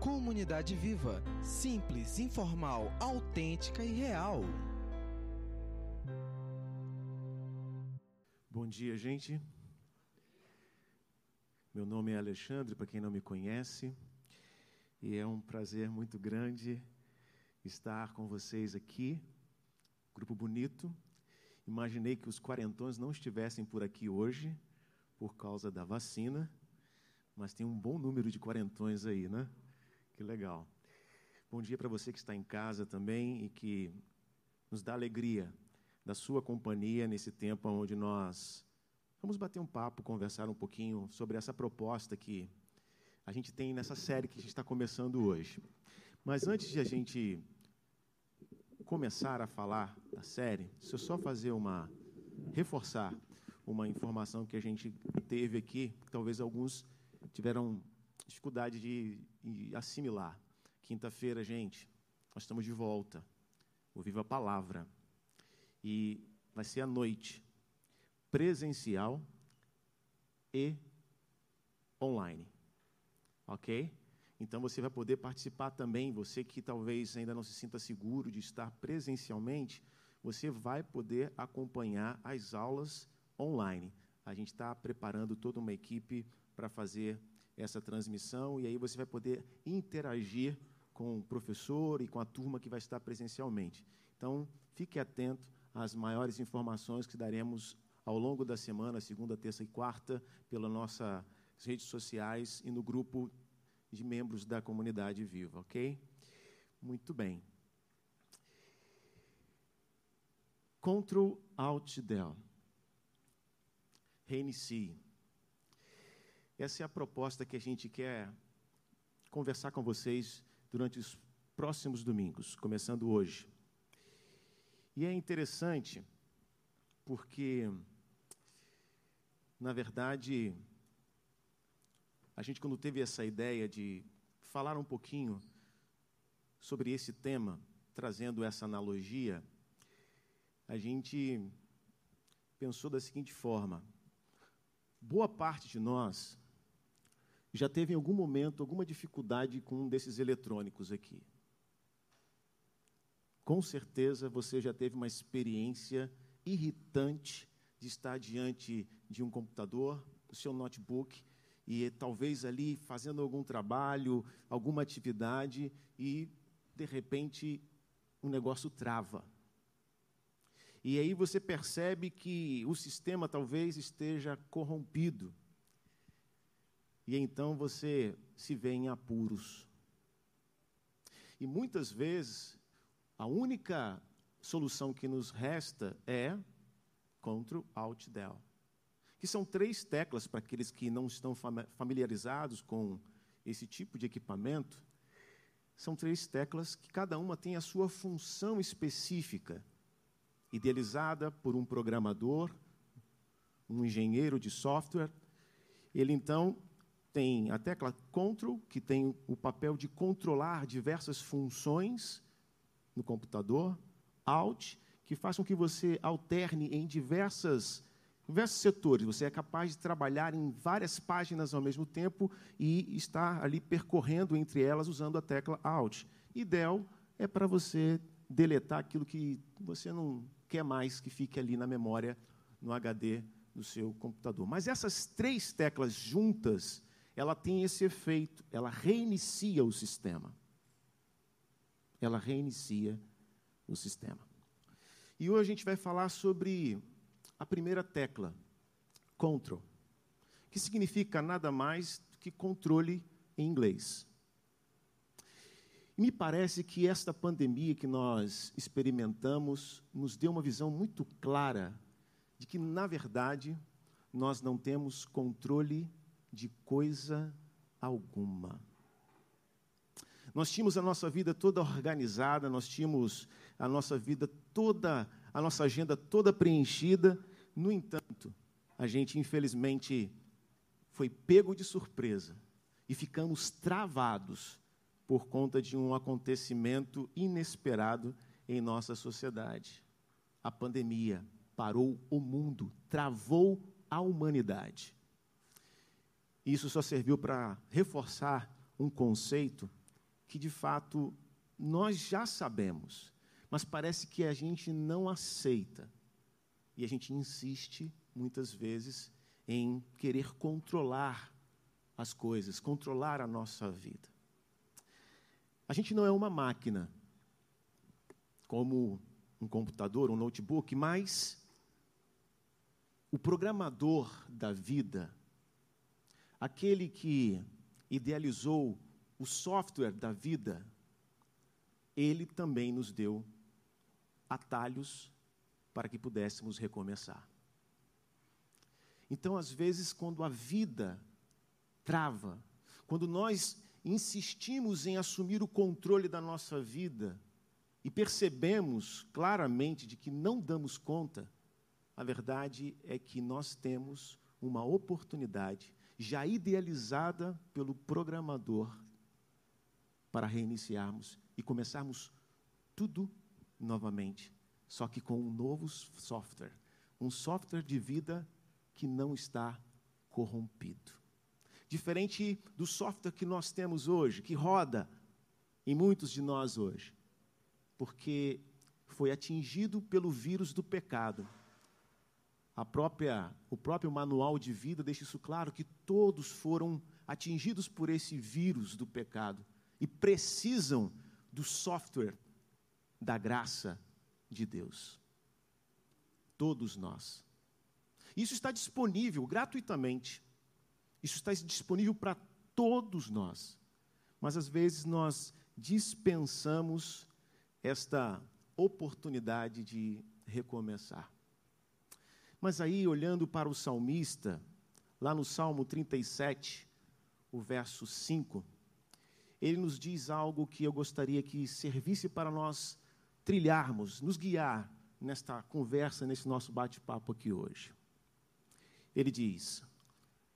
Comunidade viva, simples, informal, autêntica e real. Bom dia, gente. Meu nome é Alexandre, para quem não me conhece, e é um prazer muito grande estar com vocês aqui. Grupo bonito. Imaginei que os quarentões não estivessem por aqui hoje por causa da vacina, mas tem um bom número de quarentões aí, né? Que legal. Bom dia para você que está em casa também e que nos dá alegria da sua companhia nesse tempo onde nós vamos bater um papo, conversar um pouquinho sobre essa proposta que a gente tem nessa série que a gente está começando hoje. Mas antes de a gente começar a falar da série, deixa eu só fazer uma reforçar uma informação que a gente teve aqui, que talvez alguns tiveram dificuldade de, assimilar. Quinta-feira, gente, nós estamos de volta. O Viva a Palavra. E vai ser à noite, presencial e online. Ok? Então você vai poder participar também. Você que talvez ainda não se sinta seguro de estar presencialmente, você vai poder acompanhar as aulas online. A gente está preparando toda uma equipe para fazer essa transmissão e aí você vai poder interagir com o professor e com a turma que vai estar presencialmente. Então, fique atento às maiores informações que daremos ao longo da semana, segunda, terça e quarta, pelas nossas redes sociais e no grupo de membros da comunidade viva, ok? Muito bem. Ctrl Alt Del. Reinicie. Essa é a proposta que a gente quer conversar com vocês durante os próximos domingos, começando hoje. E é interessante porque, na verdade, a gente, quando teve essa ideia de falar um pouquinho sobre esse tema, trazendo essa analogia, a gente pensou da seguinte forma: boa parte de nós já teve em algum momento alguma dificuldade com um desses eletrônicos aqui. Com certeza você já teve uma experiência irritante de estar diante de um computador, do seu notebook, e talvez ali fazendo algum trabalho, alguma atividade, e de repente o um negócio trava. E aí você percebe que o sistema talvez esteja corrompido. E então você se vê em apuros. E muitas vezes, a única solução que nos resta é Ctrl Alt Del. Que são três teclas para aqueles que não estão familiarizados com esse tipo de equipamento. São três teclas que cada uma tem a sua função específica, idealizada por um programador, um engenheiro de software. Ele então tem a tecla Ctrl, que tem o papel de controlar diversas funções no computador, Alt, que faz com que você alterne em diversas, diversos setores. Você é capaz de trabalhar em várias páginas ao mesmo tempo e estar ali percorrendo entre elas usando a tecla Alt. E Del é para você deletar aquilo que você não quer mais que fique ali na memória, no HD do seu computador. Mas essas três teclas juntas, ela tem esse efeito, ela reinicia o sistema. Ela reinicia o sistema. E hoje a gente vai falar sobre a primeira tecla, control, que significa nada mais do que controle em inglês. Me parece que esta pandemia que nós experimentamos nos deu uma visão muito clara de que, na verdade, nós não temos controle de coisa alguma. Nós tínhamos a nossa vida toda organizada, nós tínhamos a nossa vida toda, a nossa agenda toda preenchida. No entanto, a gente infelizmente foi pego de surpresa e ficamos travados por conta de um acontecimento inesperado em nossa sociedade. A pandemia parou o mundo, travou a humanidade. Isso só serviu para reforçar um conceito que de fato nós já sabemos, mas parece que a gente não aceita. E a gente insiste, muitas vezes, em querer controlar as coisas, controlar a nossa vida. A gente não é uma máquina, como um computador, um notebook, mas o programador da vida, aquele que idealizou o software da vida, ele também nos deu atalhos para que pudéssemos recomeçar. Então, às vezes, quando a vida trava, quando nós insistimos em assumir o controle da nossa vida e percebemos claramente de que não damos conta, a verdade é que nós temos uma oportunidade já idealizada pelo programador para reiniciarmos e começarmos tudo novamente, só que com um novo software, um software de vida que não está corrompido. Diferente do software que nós temos hoje, que roda em muitos de nós hoje, porque foi atingido pelo vírus do pecado. A própria, o próprio manual de vida deixa isso claro que todos foram atingidos por esse vírus do pecado e precisam do software da graça de Deus. Todos nós. Isso está disponível gratuitamente. Isso está disponível para todos nós. Mas às vezes nós dispensamos esta oportunidade de recomeçar. Mas aí, olhando para o salmista, lá no Salmo 37, o verso 5, ele nos diz algo que eu gostaria que servisse para nós trilharmos, nos guiar nesta conversa, nesse nosso bate-papo aqui hoje. Ele diz: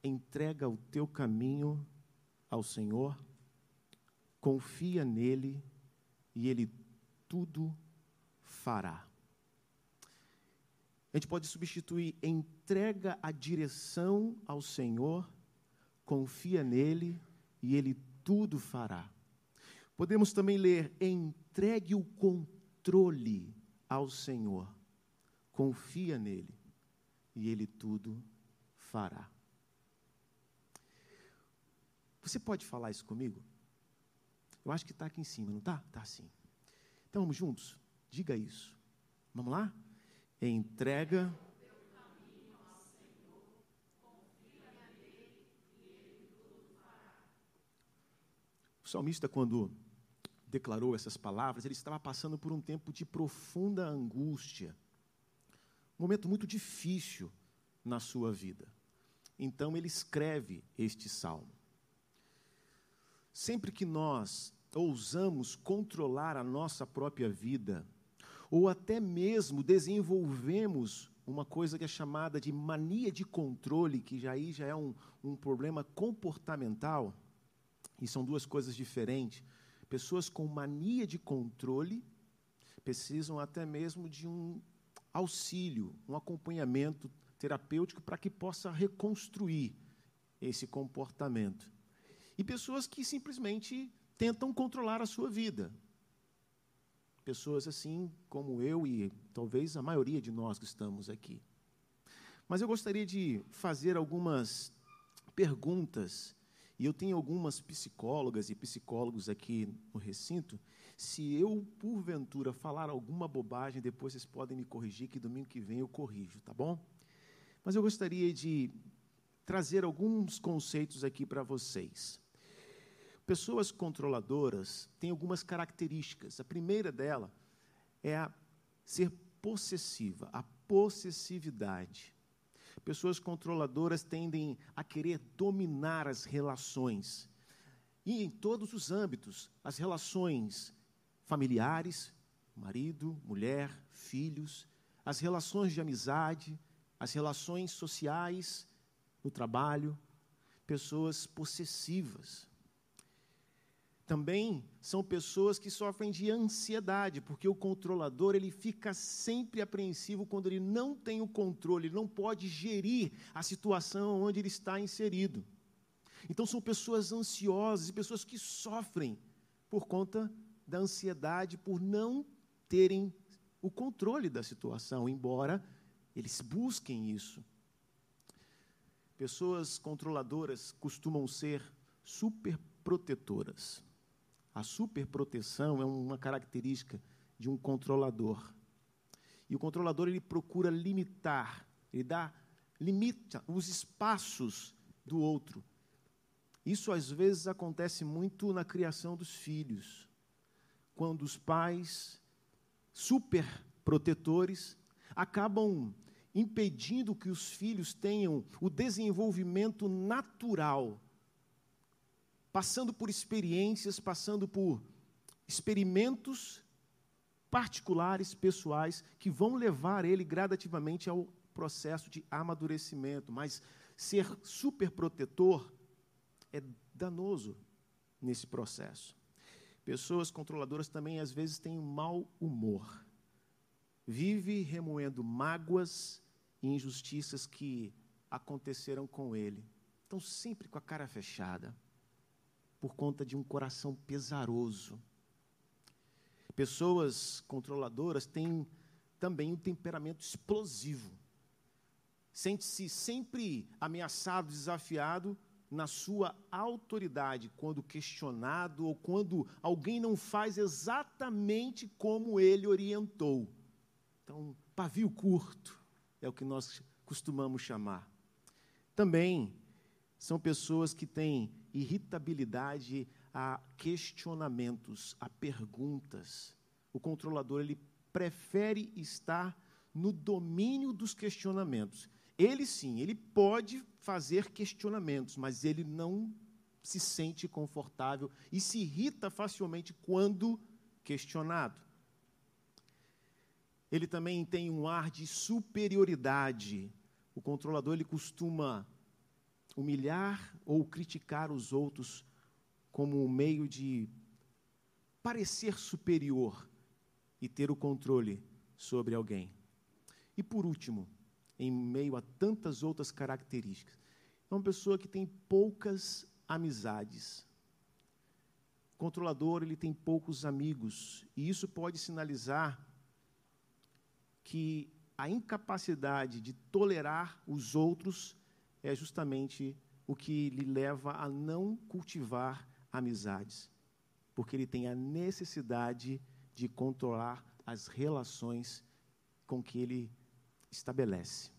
entrega o teu caminho ao Senhor, confia nele e ele tudo fará. A gente pode substituir entrega a direção ao Senhor, confia nele e ele tudo fará. Podemos também ler: entregue o controle ao Senhor, confia nele e ele tudo fará. Você pode falar isso comigo? Eu acho que está aqui em cima, não está? Está sim. Então vamos juntos? Diga isso. Vamos lá? Entrega salmista, quando declarou essas palavras, ele estava passando por um tempo de profunda angústia, um momento muito difícil na sua vida. Então ele escreve este salmo. Sempre que nós ousamos controlar a nossa própria vida, ou até mesmo desenvolvemos uma coisa que é chamada de mania de controle, que já aí já é um, um problema comportamental, e são duas coisas diferentes. Pessoas com mania de controle precisam até mesmo de um auxílio, um acompanhamento terapêutico para que possa reconstruir esse comportamento. E pessoas que simplesmente tentam controlar a sua vida. Pessoas assim como eu e talvez a maioria de nós que estamos aqui. Mas eu gostaria de fazer algumas perguntas e eu tenho algumas psicólogas e psicólogos aqui no recinto. Se eu, porventura, falar alguma bobagem, depois vocês podem me corrigir, que domingo que vem eu corrijo, tá bom? Mas eu gostaria de trazer alguns conceitos aqui para vocês. Pessoas controladoras têm algumas características. A primeira dela é a ser possessiva, a possessividade. Pessoas controladoras tendem a querer dominar as relações. E em todos os âmbitos, as relações familiares, marido, mulher, filhos, as relações de amizade, as relações sociais, no trabalho, pessoas possessivas. Também são pessoas que sofrem de ansiedade, porque o controlador ele fica sempre apreensivo quando ele não tem o controle, ele não pode gerir a situação onde ele está inserido. Então são pessoas ansiosas e pessoas que sofrem por conta da ansiedade, por não terem o controle da situação, embora eles busquem isso. Pessoas controladoras costumam ser superprotetoras. A superproteção é uma característica de um controlador. E o controlador ele procura limitar, ele dá limita os espaços do outro. Isso às vezes acontece muito na criação dos filhos, quando os pais superprotetores acabam impedindo que os filhos tenham o desenvolvimento natural, passando por experiências, passando por experimentos particulares, pessoais, que vão levar ele gradativamente ao processo de amadurecimento. Mas ser superprotetor é danoso nesse processo. Pessoas controladoras também às vezes têm um mau humor. Vive remoendo mágoas e injustiças que aconteceram com ele. Estão sempre com a cara fechada, por conta de um coração pesaroso. Pessoas controladoras têm também um temperamento explosivo. Sente-se sempre ameaçado, desafiado na sua autoridade quando questionado ou quando alguém não faz exatamente como ele orientou. Então, pavio curto é o que nós costumamos chamar. Também são pessoas que têm irritabilidade a questionamentos, a perguntas. O controlador ele prefere estar no domínio dos questionamentos. Ele sim, ele pode fazer questionamentos, mas ele não se sente confortável e se irrita facilmente quando questionado. Ele também tem um ar de superioridade. O controlador ele costuma humilhar ou criticar os outros como um meio de parecer superior e ter o controle sobre alguém. E por último, em meio a tantas outras características. É uma pessoa que tem poucas amizades. O controlador, ele tem poucos amigos, e isso pode sinalizar que a incapacidade de tolerar os outros é justamente o que lhe leva a não cultivar amizades, porque ele tem a necessidade de controlar as relações com que ele estabelece.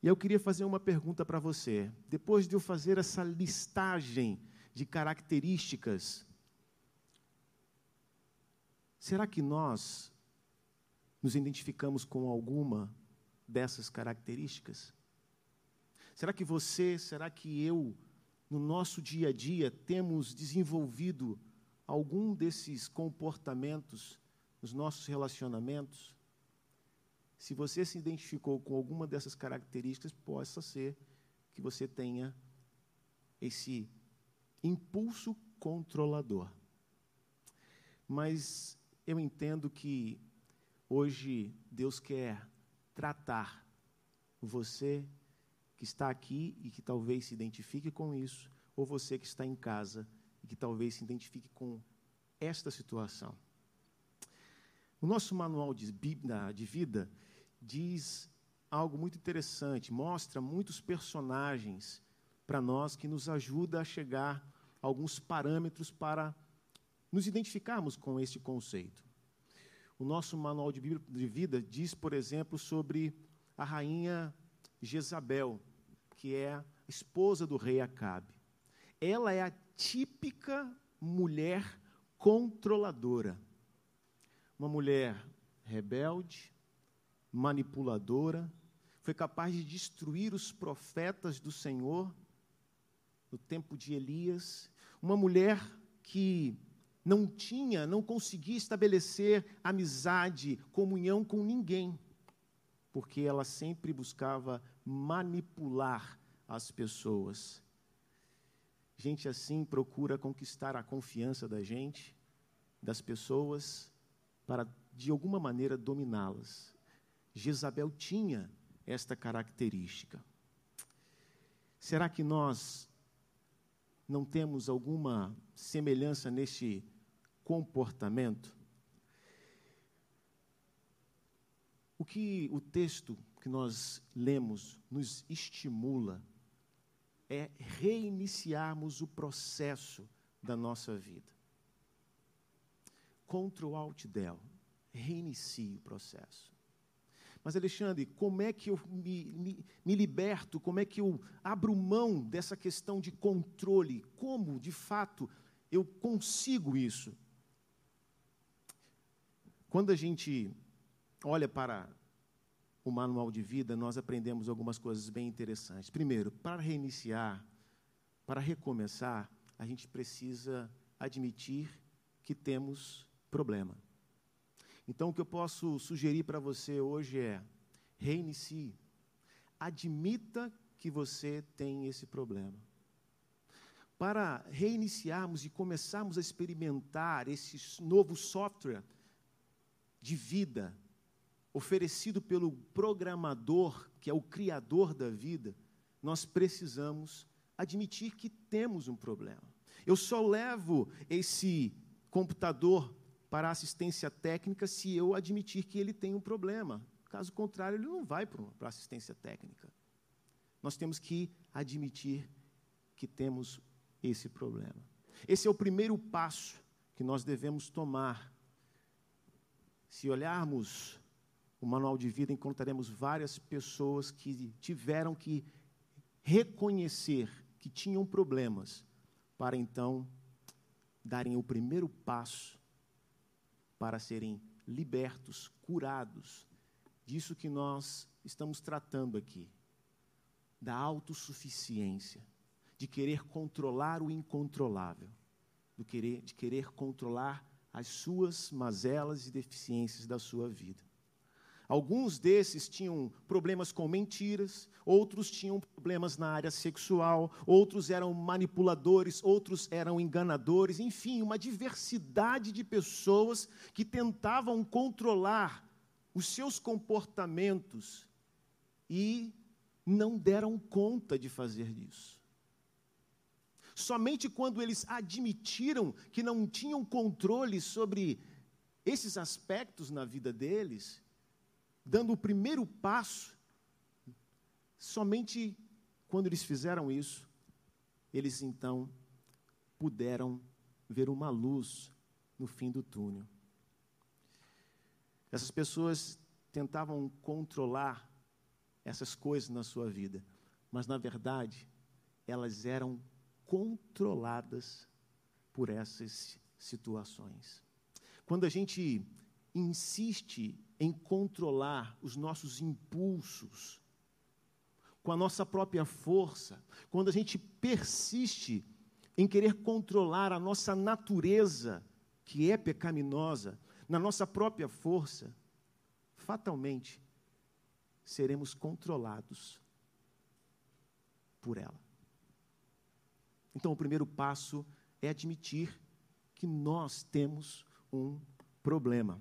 E eu queria fazer uma pergunta para você. Depois de eu fazer essa listagem de características, será que nós nos identificamos com alguma dessas características? Será que você, será que eu, no nosso dia a dia, temos desenvolvido algum desses comportamentos nos nossos relacionamentos? Se você se identificou com alguma dessas características, possa ser que você tenha esse impulso controlador. Mas eu entendo que hoje Deus quer tratar você que está aqui e que talvez se identifique com isso, ou você que está em casa e que talvez se identifique com esta situação. O nosso manual de, de vida diz algo muito interessante, mostra muitos personagens para nós que nos ajuda a chegar a alguns parâmetros para nos identificarmos com este conceito. O nosso manual de vida diz, por exemplo, sobre a rainha Jezabel, que é a esposa do rei Acabe. Ela é a típica mulher controladora. Uma mulher rebelde, manipuladora, foi capaz de destruir os profetas do Senhor no tempo de Elias, uma mulher que não tinha, não conseguia estabelecer amizade, comunhão com ninguém, porque ela sempre buscava manipular as pessoas. Gente assim procura conquistar a confiança da gente, das pessoas, para de alguma maneira dominá-las. Jezabel tinha esta característica. Será que nós não temos alguma semelhança neste comportamento? O que o texto que nós lemos nos estimula é reiniciarmos o processo da nossa vida. Ctrl Alt Del, reinicie o processo. Mas, Alexandre, como é que eu me, me, me, liberto? Como é que eu abro mão dessa questão de controle? Como, de fato, eu consigo isso? Quando a gente olha para o manual de vida, nós aprendemos algumas coisas bem interessantes. Primeiro, para reiniciar, para recomeçar, a gente precisa admitir que temos problema. Então, o que eu posso sugerir para você hoje é: reinicie. Admita que você tem esse problema. Para reiniciarmos e começarmos a experimentar esse novo software de vida oferecido pelo programador, que é o criador da vida, nós precisamos admitir que temos um problema. Eu só levo esse computador para assistência técnica se eu admitir que ele tem um problema. Caso contrário, ele não vai para assistência técnica. Nós temos que admitir que temos esse problema. Esse é o primeiro passo que nós devemos tomar. Se olharmos o manual de vida, encontraremos várias pessoas que tiveram que reconhecer que tinham problemas para então darem o primeiro passo para serem libertos, curados disso que nós estamos tratando aqui, da autossuficiência, de querer controlar o incontrolável, do querer, de querer controlar as suas mazelas e deficiências da sua vida. Alguns desses tinham problemas com mentiras, outros tinham problemas na área sexual, outros eram manipuladores, outros eram enganadores, enfim, uma diversidade de pessoas que tentavam controlar os seus comportamentos e não deram conta de fazer isso. Somente quando eles admitiram que não tinham controle sobre esses aspectos na vida deles, dando o primeiro passo, somente quando eles fizeram isso, eles então puderam ver uma luz no fim do túnel. Essas pessoas tentavam controlar essas coisas na sua vida, mas na verdade elas eram controladas por essas situações. Quando a gente insiste em controlar os nossos impulsos com a nossa própria força, quando a gente persiste em querer controlar a nossa natureza, que é pecaminosa, na nossa própria força, fatalmente seremos controlados por ela. Então, o primeiro passo é admitir que nós temos um problema.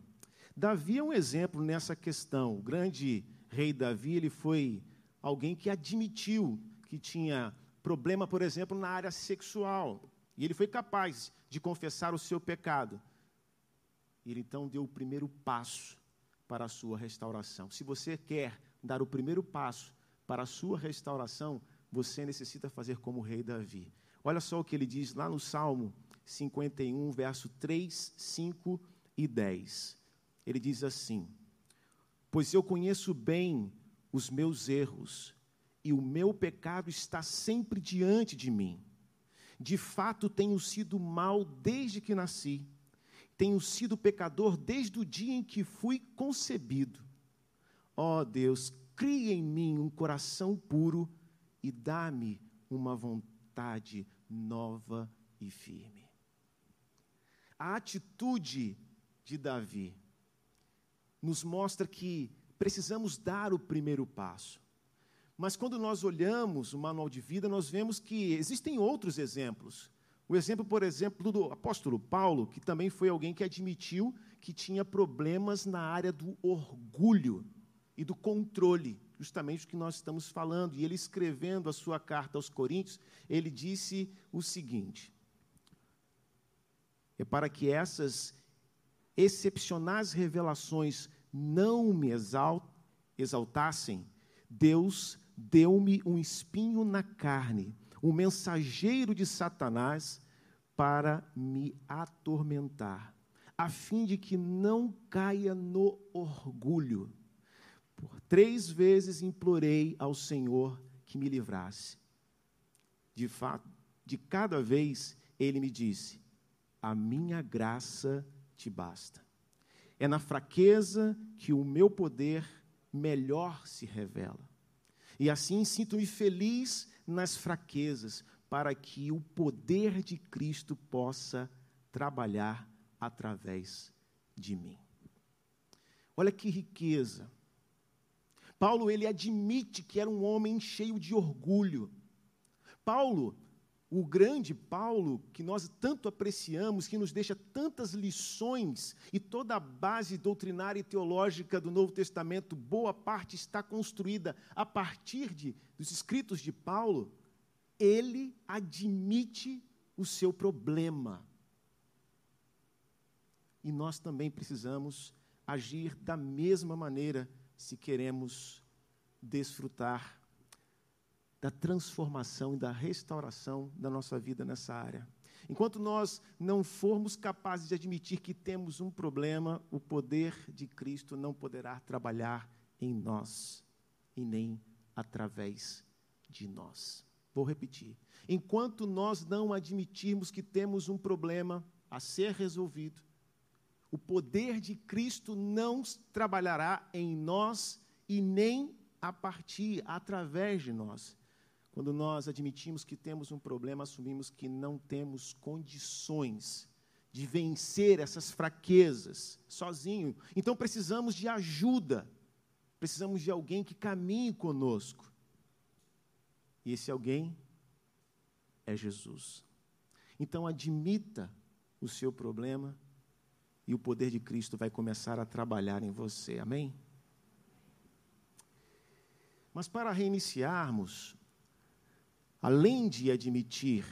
Davi é um exemplo nessa questão. O grande rei Davi, ele foi alguém que admitiu que tinha problema, por exemplo, na área sexual. E ele foi capaz de confessar o seu pecado. Ele então deu o primeiro passo para a sua restauração. Se você quer dar o primeiro passo para a sua restauração, você necessita fazer como o rei Davi. Olha só o que ele diz lá no Salmo 51, verso 3, 5 e 10 ele diz assim: Pois eu conheço bem os meus erros, e o meu pecado está sempre diante de mim. De fato, tenho sido mal desde que nasci, tenho sido pecador desde o dia em que fui concebido. Ó oh Deus, cria em mim um coração puro e dá-me uma vontade nova e firme. A atitude de Davi nos mostra que precisamos dar o primeiro passo. Mas quando nós olhamos o manual de vida, nós vemos que existem outros exemplos. O exemplo, por exemplo, do apóstolo Paulo, que também foi alguém que admitiu que tinha problemas na área do orgulho e do controle. justamente o que nós estamos falando. E ele escrevendo a sua carta aos Coríntios, ele disse o seguinte: É para que essas excepcionais revelações não me exaltassem, Deus deu-me um espinho na carne, um mensageiro de Satanás para me atormentar, a fim de que não caia no orgulho. Por três vezes implorei ao Senhor que me livrasse. De fato, de cada vez ele me disse: A minha graça te basta. É na fraqueza que o meu poder melhor se revela. E assim sinto-me feliz nas fraquezas, para que o poder de Cristo possa trabalhar através de mim. Olha que riqueza. Paulo ele admite que era um homem cheio de orgulho. Paulo, o grande Paulo, que nós tanto apreciamos, que nos deixa tantas lições, e toda a base doutrinária e teológica do Novo Testamento, boa parte está construída a partir de, dos escritos de Paulo ele admite o seu problema. E nós também precisamos agir da mesma maneira se queremos desfrutar da transformação e da restauração da nossa vida nessa área. Enquanto nós não formos capazes de admitir que temos um problema, o poder de Cristo não poderá trabalhar em nós e nem através de nós. Vou repetir. Enquanto nós não admitirmos que temos um problema a ser resolvido, o poder de Cristo não trabalhará em nós e nem a partir, através de nós. Quando nós admitimos que temos um problema, assumimos que não temos condições de vencer essas fraquezas sozinho. Então precisamos de ajuda, precisamos de alguém que caminhe conosco. E esse alguém é Jesus. Então, admita o seu problema e o poder de Cristo vai começar a trabalhar em você. Amém? Mas para reiniciarmos, além de admitir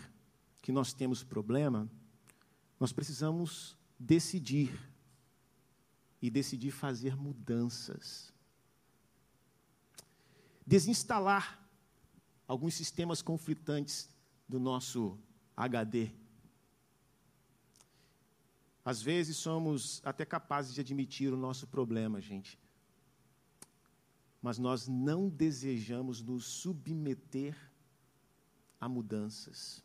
que nós temos problema, nós precisamos decidir e decidir fazer mudanças. Desinstalar alguns sistemas conflitantes do nosso HD. Às vezes somos até capazes de admitir o nosso problema, gente. Mas nós não desejamos nos submeter a mudanças.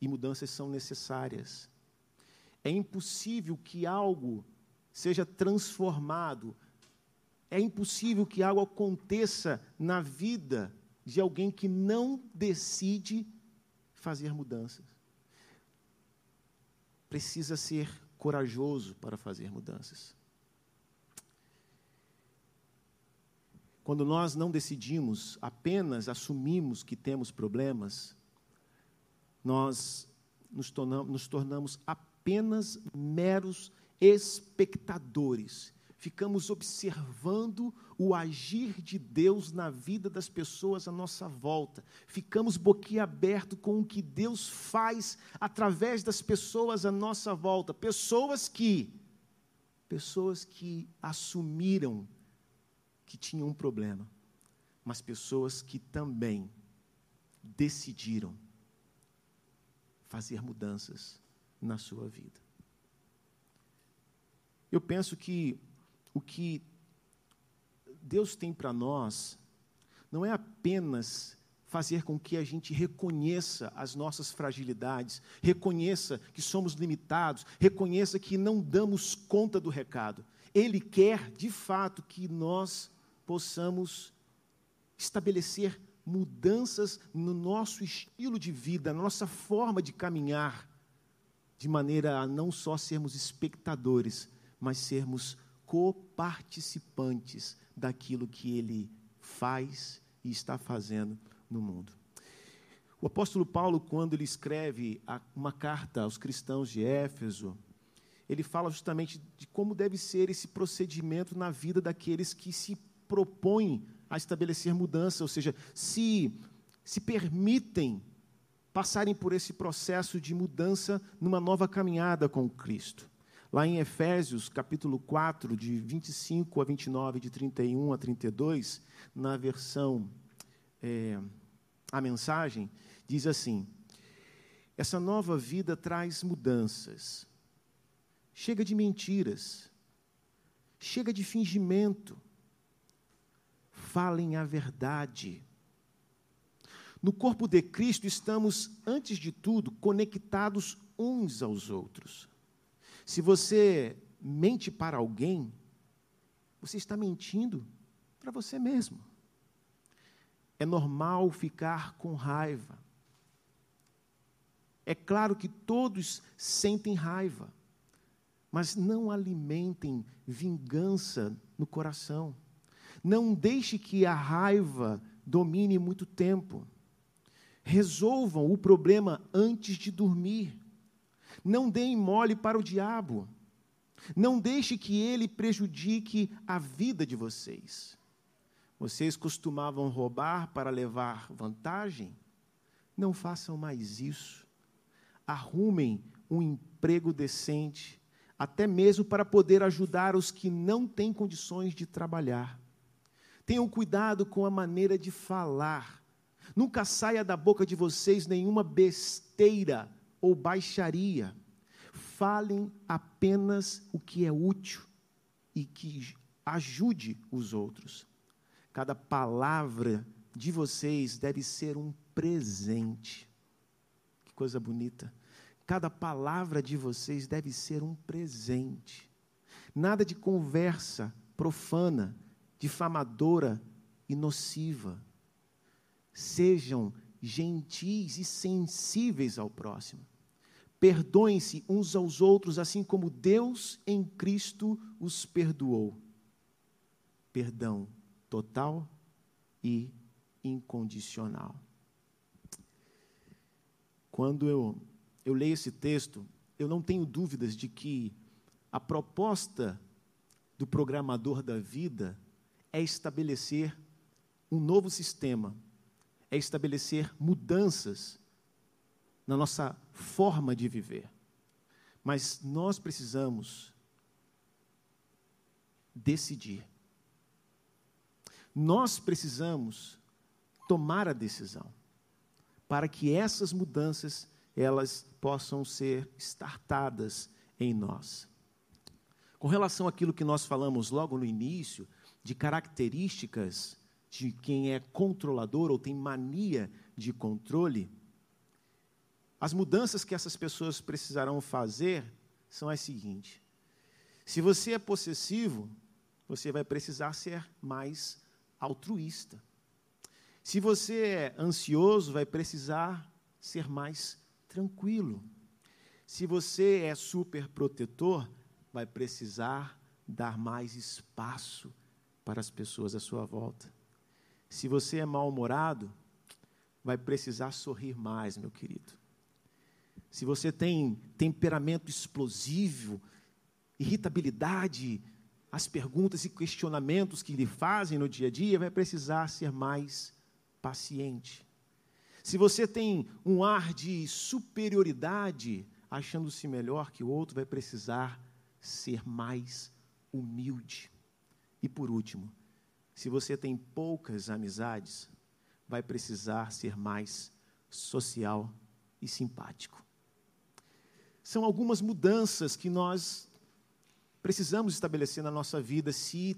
E mudanças são necessárias. É impossível que algo seja transformado é impossível que algo aconteça na vida de alguém que não decide fazer mudanças. Precisa ser corajoso para fazer mudanças. Quando nós não decidimos, apenas assumimos que temos problemas, nós nos tornamos, nos tornamos apenas meros espectadores. Ficamos observando o agir de Deus na vida das pessoas à nossa volta, ficamos boquiaberto com o que Deus faz através das pessoas à nossa volta, pessoas que pessoas que assumiram que tinham um problema, mas pessoas que também decidiram fazer mudanças na sua vida. Eu penso que o que Deus tem para nós não é apenas fazer com que a gente reconheça as nossas fragilidades, reconheça que somos limitados, reconheça que não damos conta do recado. Ele quer, de fato, que nós possamos estabelecer mudanças no nosso estilo de vida, na nossa forma de caminhar, de maneira a não só sermos espectadores, mas sermos coparticipantes daquilo que ele faz e está fazendo no mundo. O apóstolo Paulo, quando ele escreve uma carta aos cristãos de Éfeso, ele fala justamente de como deve ser esse procedimento na vida daqueles que se propõem a estabelecer mudança, ou seja, se, se permitem passarem por esse processo de mudança numa nova caminhada com Cristo. Lá em Efésios, capítulo 4, de 25 a 29, de 31 a 32, na versão é, A Mensagem, diz assim: Essa nova vida traz mudanças. Chega de mentiras. Chega de fingimento. Falem a verdade. No corpo de Cristo estamos, antes de tudo, conectados uns aos outros. Se você mente para alguém, você está mentindo para você mesmo. É normal ficar com raiva. É claro que todos sentem raiva, mas não alimentem vingança no coração. Não deixe que a raiva domine muito tempo. Resolvam o problema antes de dormir. Não deem mole para o diabo. Não deixe que ele prejudique a vida de vocês. Vocês costumavam roubar para levar vantagem? Não façam mais isso. Arrumem um emprego decente, até mesmo para poder ajudar os que não têm condições de trabalhar. Tenham cuidado com a maneira de falar. Nunca saia da boca de vocês nenhuma besteira ou baixaria. Falem apenas o que é útil e que ajude os outros. Cada palavra de vocês deve ser um presente. Que coisa bonita. Cada palavra de vocês deve ser um presente. Nada de conversa profana, difamadora e nociva. Sejam gentis e sensíveis ao próximo. Perdoem-se uns aos outros, assim como Deus em Cristo os perdoou. Perdão total e incondicional. Quando eu, eu leio esse texto, eu não tenho dúvidas de que a proposta do programador da vida é estabelecer um novo sistema, é estabelecer mudanças na nossa forma de viver. Mas nós precisamos decidir. Nós precisamos tomar a decisão para que essas mudanças elas possam ser startadas em nós. Com relação àquilo que nós falamos logo no início, de características de quem é controlador ou tem mania de controle, as mudanças que essas pessoas precisarão fazer são as seguintes: se você é possessivo, você vai precisar ser mais altruísta. Se você é ansioso, vai precisar ser mais tranquilo. Se você é super protetor, vai precisar dar mais espaço para as pessoas à sua volta. Se você é mal-humorado, vai precisar sorrir mais, meu querido se você tem temperamento explosivo, irritabilidade, as perguntas e questionamentos que lhe fazem no dia a dia, vai precisar ser mais paciente. Se você tem um ar de superioridade, achando-se melhor que o outro, vai precisar ser mais humilde. E por último, se você tem poucas amizades, vai precisar ser mais social e simpático são algumas mudanças que nós precisamos estabelecer na nossa vida se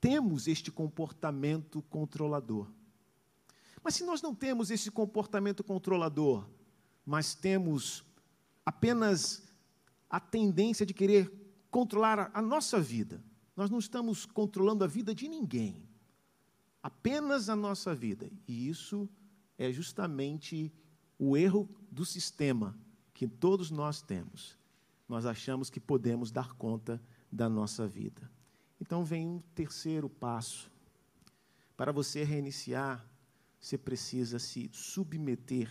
temos este comportamento controlador. Mas se nós não temos esse comportamento controlador, mas temos apenas a tendência de querer controlar a nossa vida, nós não estamos controlando a vida de ninguém, apenas a nossa vida. E isso é justamente o erro do sistema que todos nós temos, nós achamos que podemos dar conta da nossa vida. Então vem um terceiro passo. Para você reiniciar, você precisa se submeter.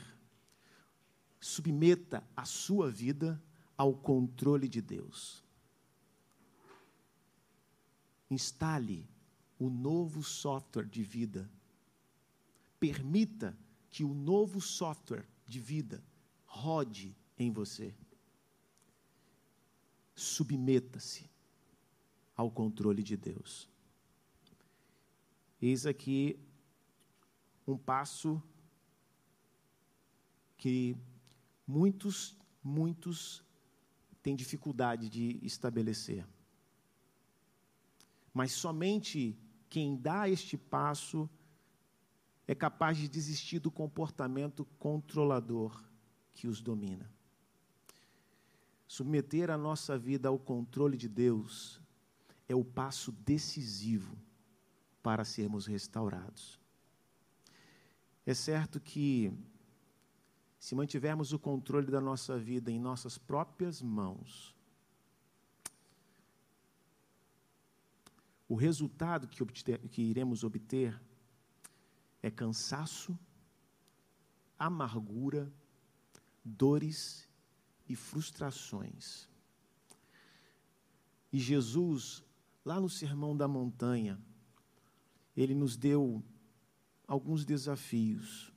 Submeta a sua vida ao controle de Deus. Instale o novo software de vida. Permita que o novo software de vida rode em você. Submeta-se ao controle de Deus. Eis aqui um passo que muitos, muitos têm dificuldade de estabelecer. Mas somente quem dá este passo é capaz de desistir do comportamento controlador que os domina. Submeter a nossa vida ao controle de Deus é o passo decisivo para sermos restaurados. É certo que, se mantivermos o controle da nossa vida em nossas próprias mãos, o resultado que, obter, que iremos obter é cansaço, amargura, dores e frustrações. E Jesus, lá no Sermão da Montanha, ele nos deu alguns desafios.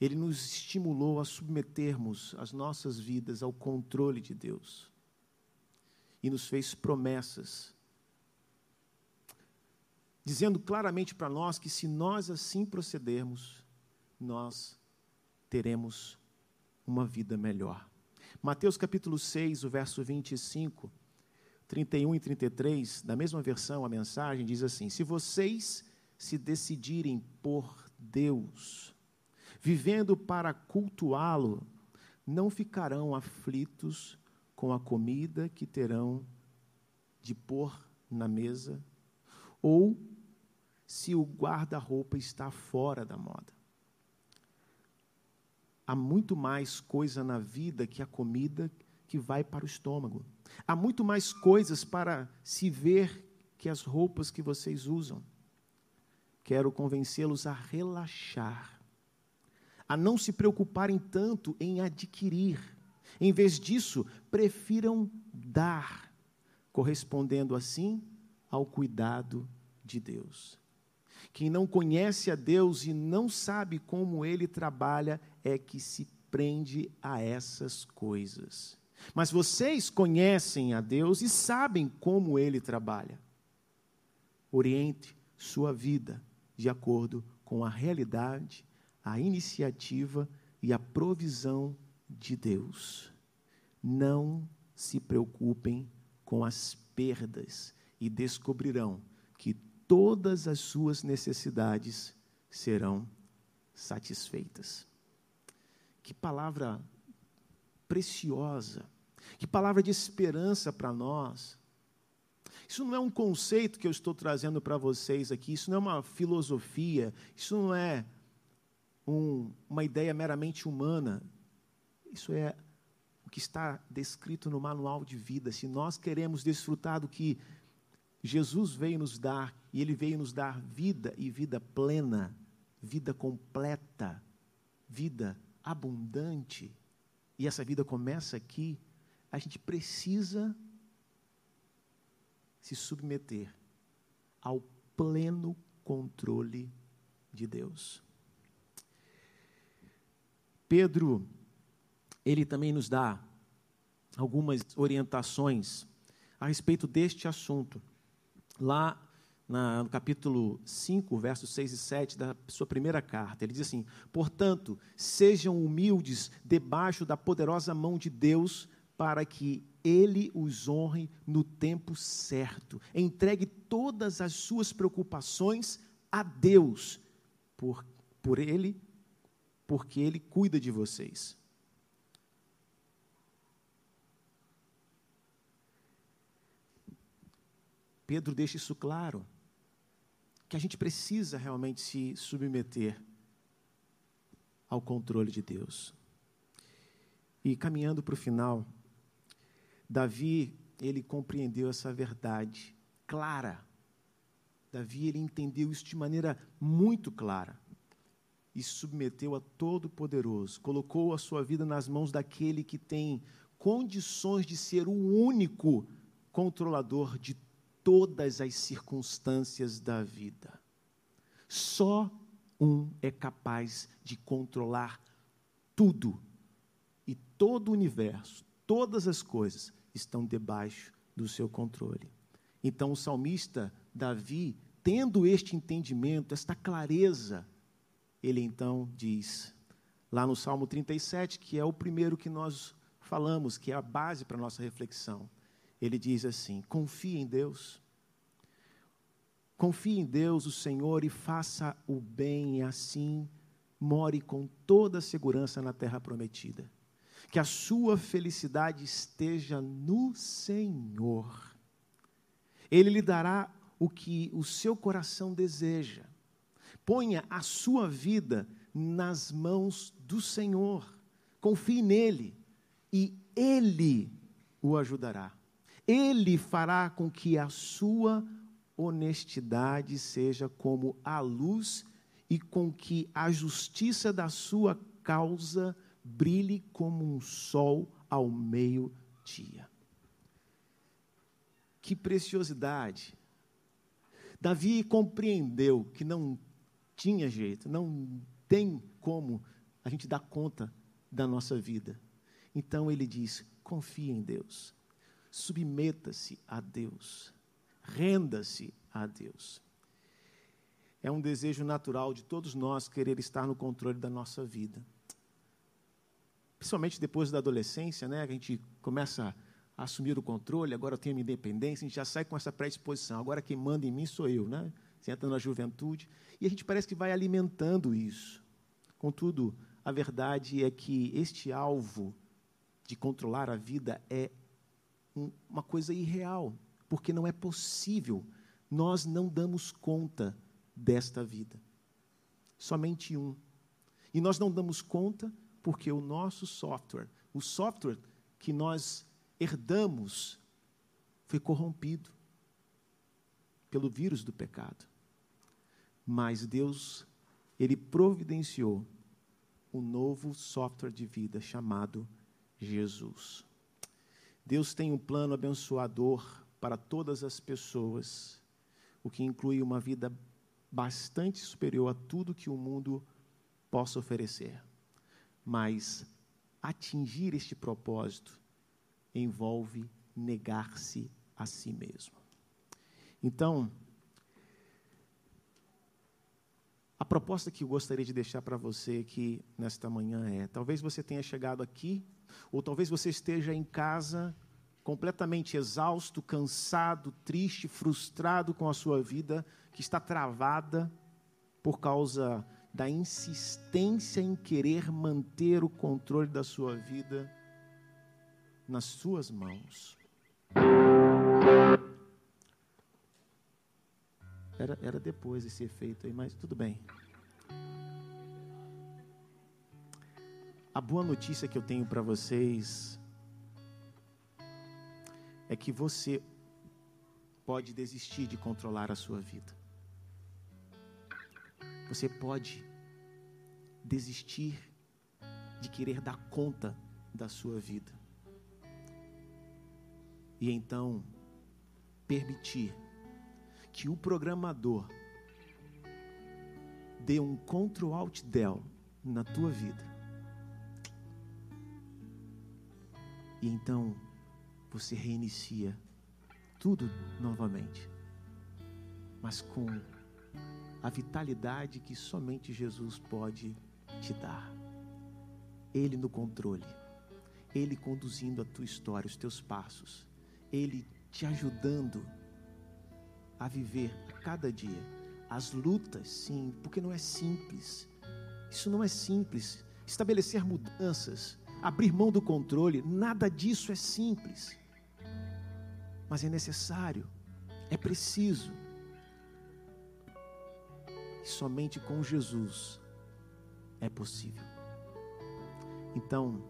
Ele nos estimulou a submetermos as nossas vidas ao controle de Deus. E nos fez promessas, dizendo claramente para nós que se nós assim procedermos, nós teremos uma vida melhor. Mateus capítulo 6, o verso 25 31 e 33, da mesma versão, a mensagem diz assim: Se vocês se decidirem por Deus, vivendo para cultuá-lo, não ficarão aflitos com a comida que terão de pôr na mesa, ou se o guarda-roupa está fora da moda. Há muito mais coisa na vida que a comida que vai para o estômago. Há muito mais coisas para se ver que as roupas que vocês usam. Quero convencê-los a relaxar, a não se preocuparem tanto em adquirir. Em vez disso, prefiram dar, correspondendo assim ao cuidado de Deus. Quem não conhece a Deus e não sabe como ele trabalha é que se prende a essas coisas. Mas vocês conhecem a Deus e sabem como ele trabalha. Oriente sua vida de acordo com a realidade, a iniciativa e a provisão de Deus. Não se preocupem com as perdas e descobrirão todas as suas necessidades serão satisfeitas. Que palavra preciosa. Que palavra de esperança para nós. Isso não é um conceito que eu estou trazendo para vocês aqui, isso não é uma filosofia, isso não é um, uma ideia meramente humana. Isso é o que está descrito no manual de vida. Se nós queremos desfrutar do que Jesus veio nos dar, e Ele veio nos dar vida e vida plena, vida completa, vida abundante, e essa vida começa aqui, a gente precisa se submeter ao pleno controle de Deus. Pedro, ele também nos dá algumas orientações a respeito deste assunto. Lá na, no capítulo 5, versos 6 e 7 da sua primeira carta. Ele diz assim: Portanto, sejam humildes debaixo da poderosa mão de Deus, para que ele os honre no tempo certo. Entregue todas as suas preocupações a Deus, por, por ele, porque ele cuida de vocês. Pedro deixa isso claro que a gente precisa realmente se submeter ao controle de Deus. E caminhando para o final, Davi, ele compreendeu essa verdade clara. Davi, ele entendeu isso de maneira muito clara e submeteu a Todo-Poderoso, colocou a sua vida nas mãos daquele que tem condições de ser o único controlador de todas as circunstâncias da vida. Só um é capaz de controlar tudo. E todo o universo, todas as coisas estão debaixo do seu controle. Então o salmista Davi, tendo este entendimento, esta clareza, ele então diz, lá no Salmo 37, que é o primeiro que nós falamos, que é a base para a nossa reflexão. Ele diz assim: confie em Deus. Confie em Deus, o Senhor, e faça o bem, e assim more com toda a segurança na terra prometida. Que a sua felicidade esteja no Senhor. Ele lhe dará o que o seu coração deseja. Ponha a sua vida nas mãos do Senhor. Confie nele e ele o ajudará. Ele fará com que a sua honestidade seja como a luz e com que a justiça da sua causa brilhe como um sol ao meio-dia. Que preciosidade! Davi compreendeu que não tinha jeito, não tem como a gente dar conta da nossa vida. Então ele diz: confie em Deus, submeta-se a Deus, renda-se a Deus. É um desejo natural de todos nós querer estar no controle da nossa vida. Principalmente depois da adolescência, né? A gente começa a assumir o controle, agora eu tenho minha independência, a gente já sai com essa predisposição. Agora quem manda em mim sou eu, né? Você entra na juventude e a gente parece que vai alimentando isso. Contudo, a verdade é que este alvo de controlar a vida é uma coisa irreal, porque não é possível. Nós não damos conta desta vida. Somente um. E nós não damos conta porque o nosso software, o software que nós herdamos, foi corrompido pelo vírus do pecado. Mas Deus, Ele providenciou um novo software de vida chamado Jesus. Deus tem um plano abençoador para todas as pessoas, o que inclui uma vida bastante superior a tudo que o mundo possa oferecer. Mas atingir este propósito envolve negar-se a si mesmo. Então, a proposta que eu gostaria de deixar para você aqui nesta manhã é: talvez você tenha chegado aqui ou talvez você esteja em casa completamente exausto, cansado, triste, frustrado com a sua vida, que está travada por causa da insistência em querer manter o controle da sua vida nas suas mãos. Era, era depois esse efeito aí, mas tudo bem. A boa notícia que eu tenho para vocês é que você pode desistir de controlar a sua vida. Você pode desistir de querer dar conta da sua vida. E então permitir que o programador dê um Ctrl Alt Del na tua vida E então você reinicia tudo novamente, mas com a vitalidade que somente Jesus pode te dar. Ele no controle, Ele conduzindo a tua história, os teus passos, Ele te ajudando a viver a cada dia as lutas, sim, porque não é simples. Isso não é simples. Estabelecer mudanças abrir mão do controle, nada disso é simples. Mas é necessário, é preciso. E somente com Jesus é possível. Então,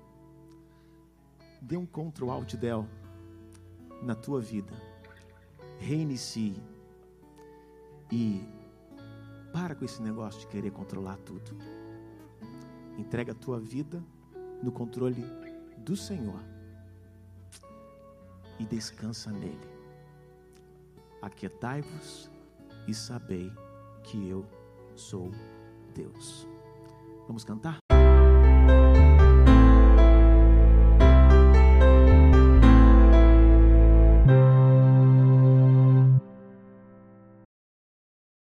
dê um Ctrl Alt Del na tua vida. Reinicie. E para com esse negócio de querer controlar tudo. Entrega a tua vida no controle do Senhor e descansa nele. aquietai-vos e sabei que eu sou Deus. Vamos cantar?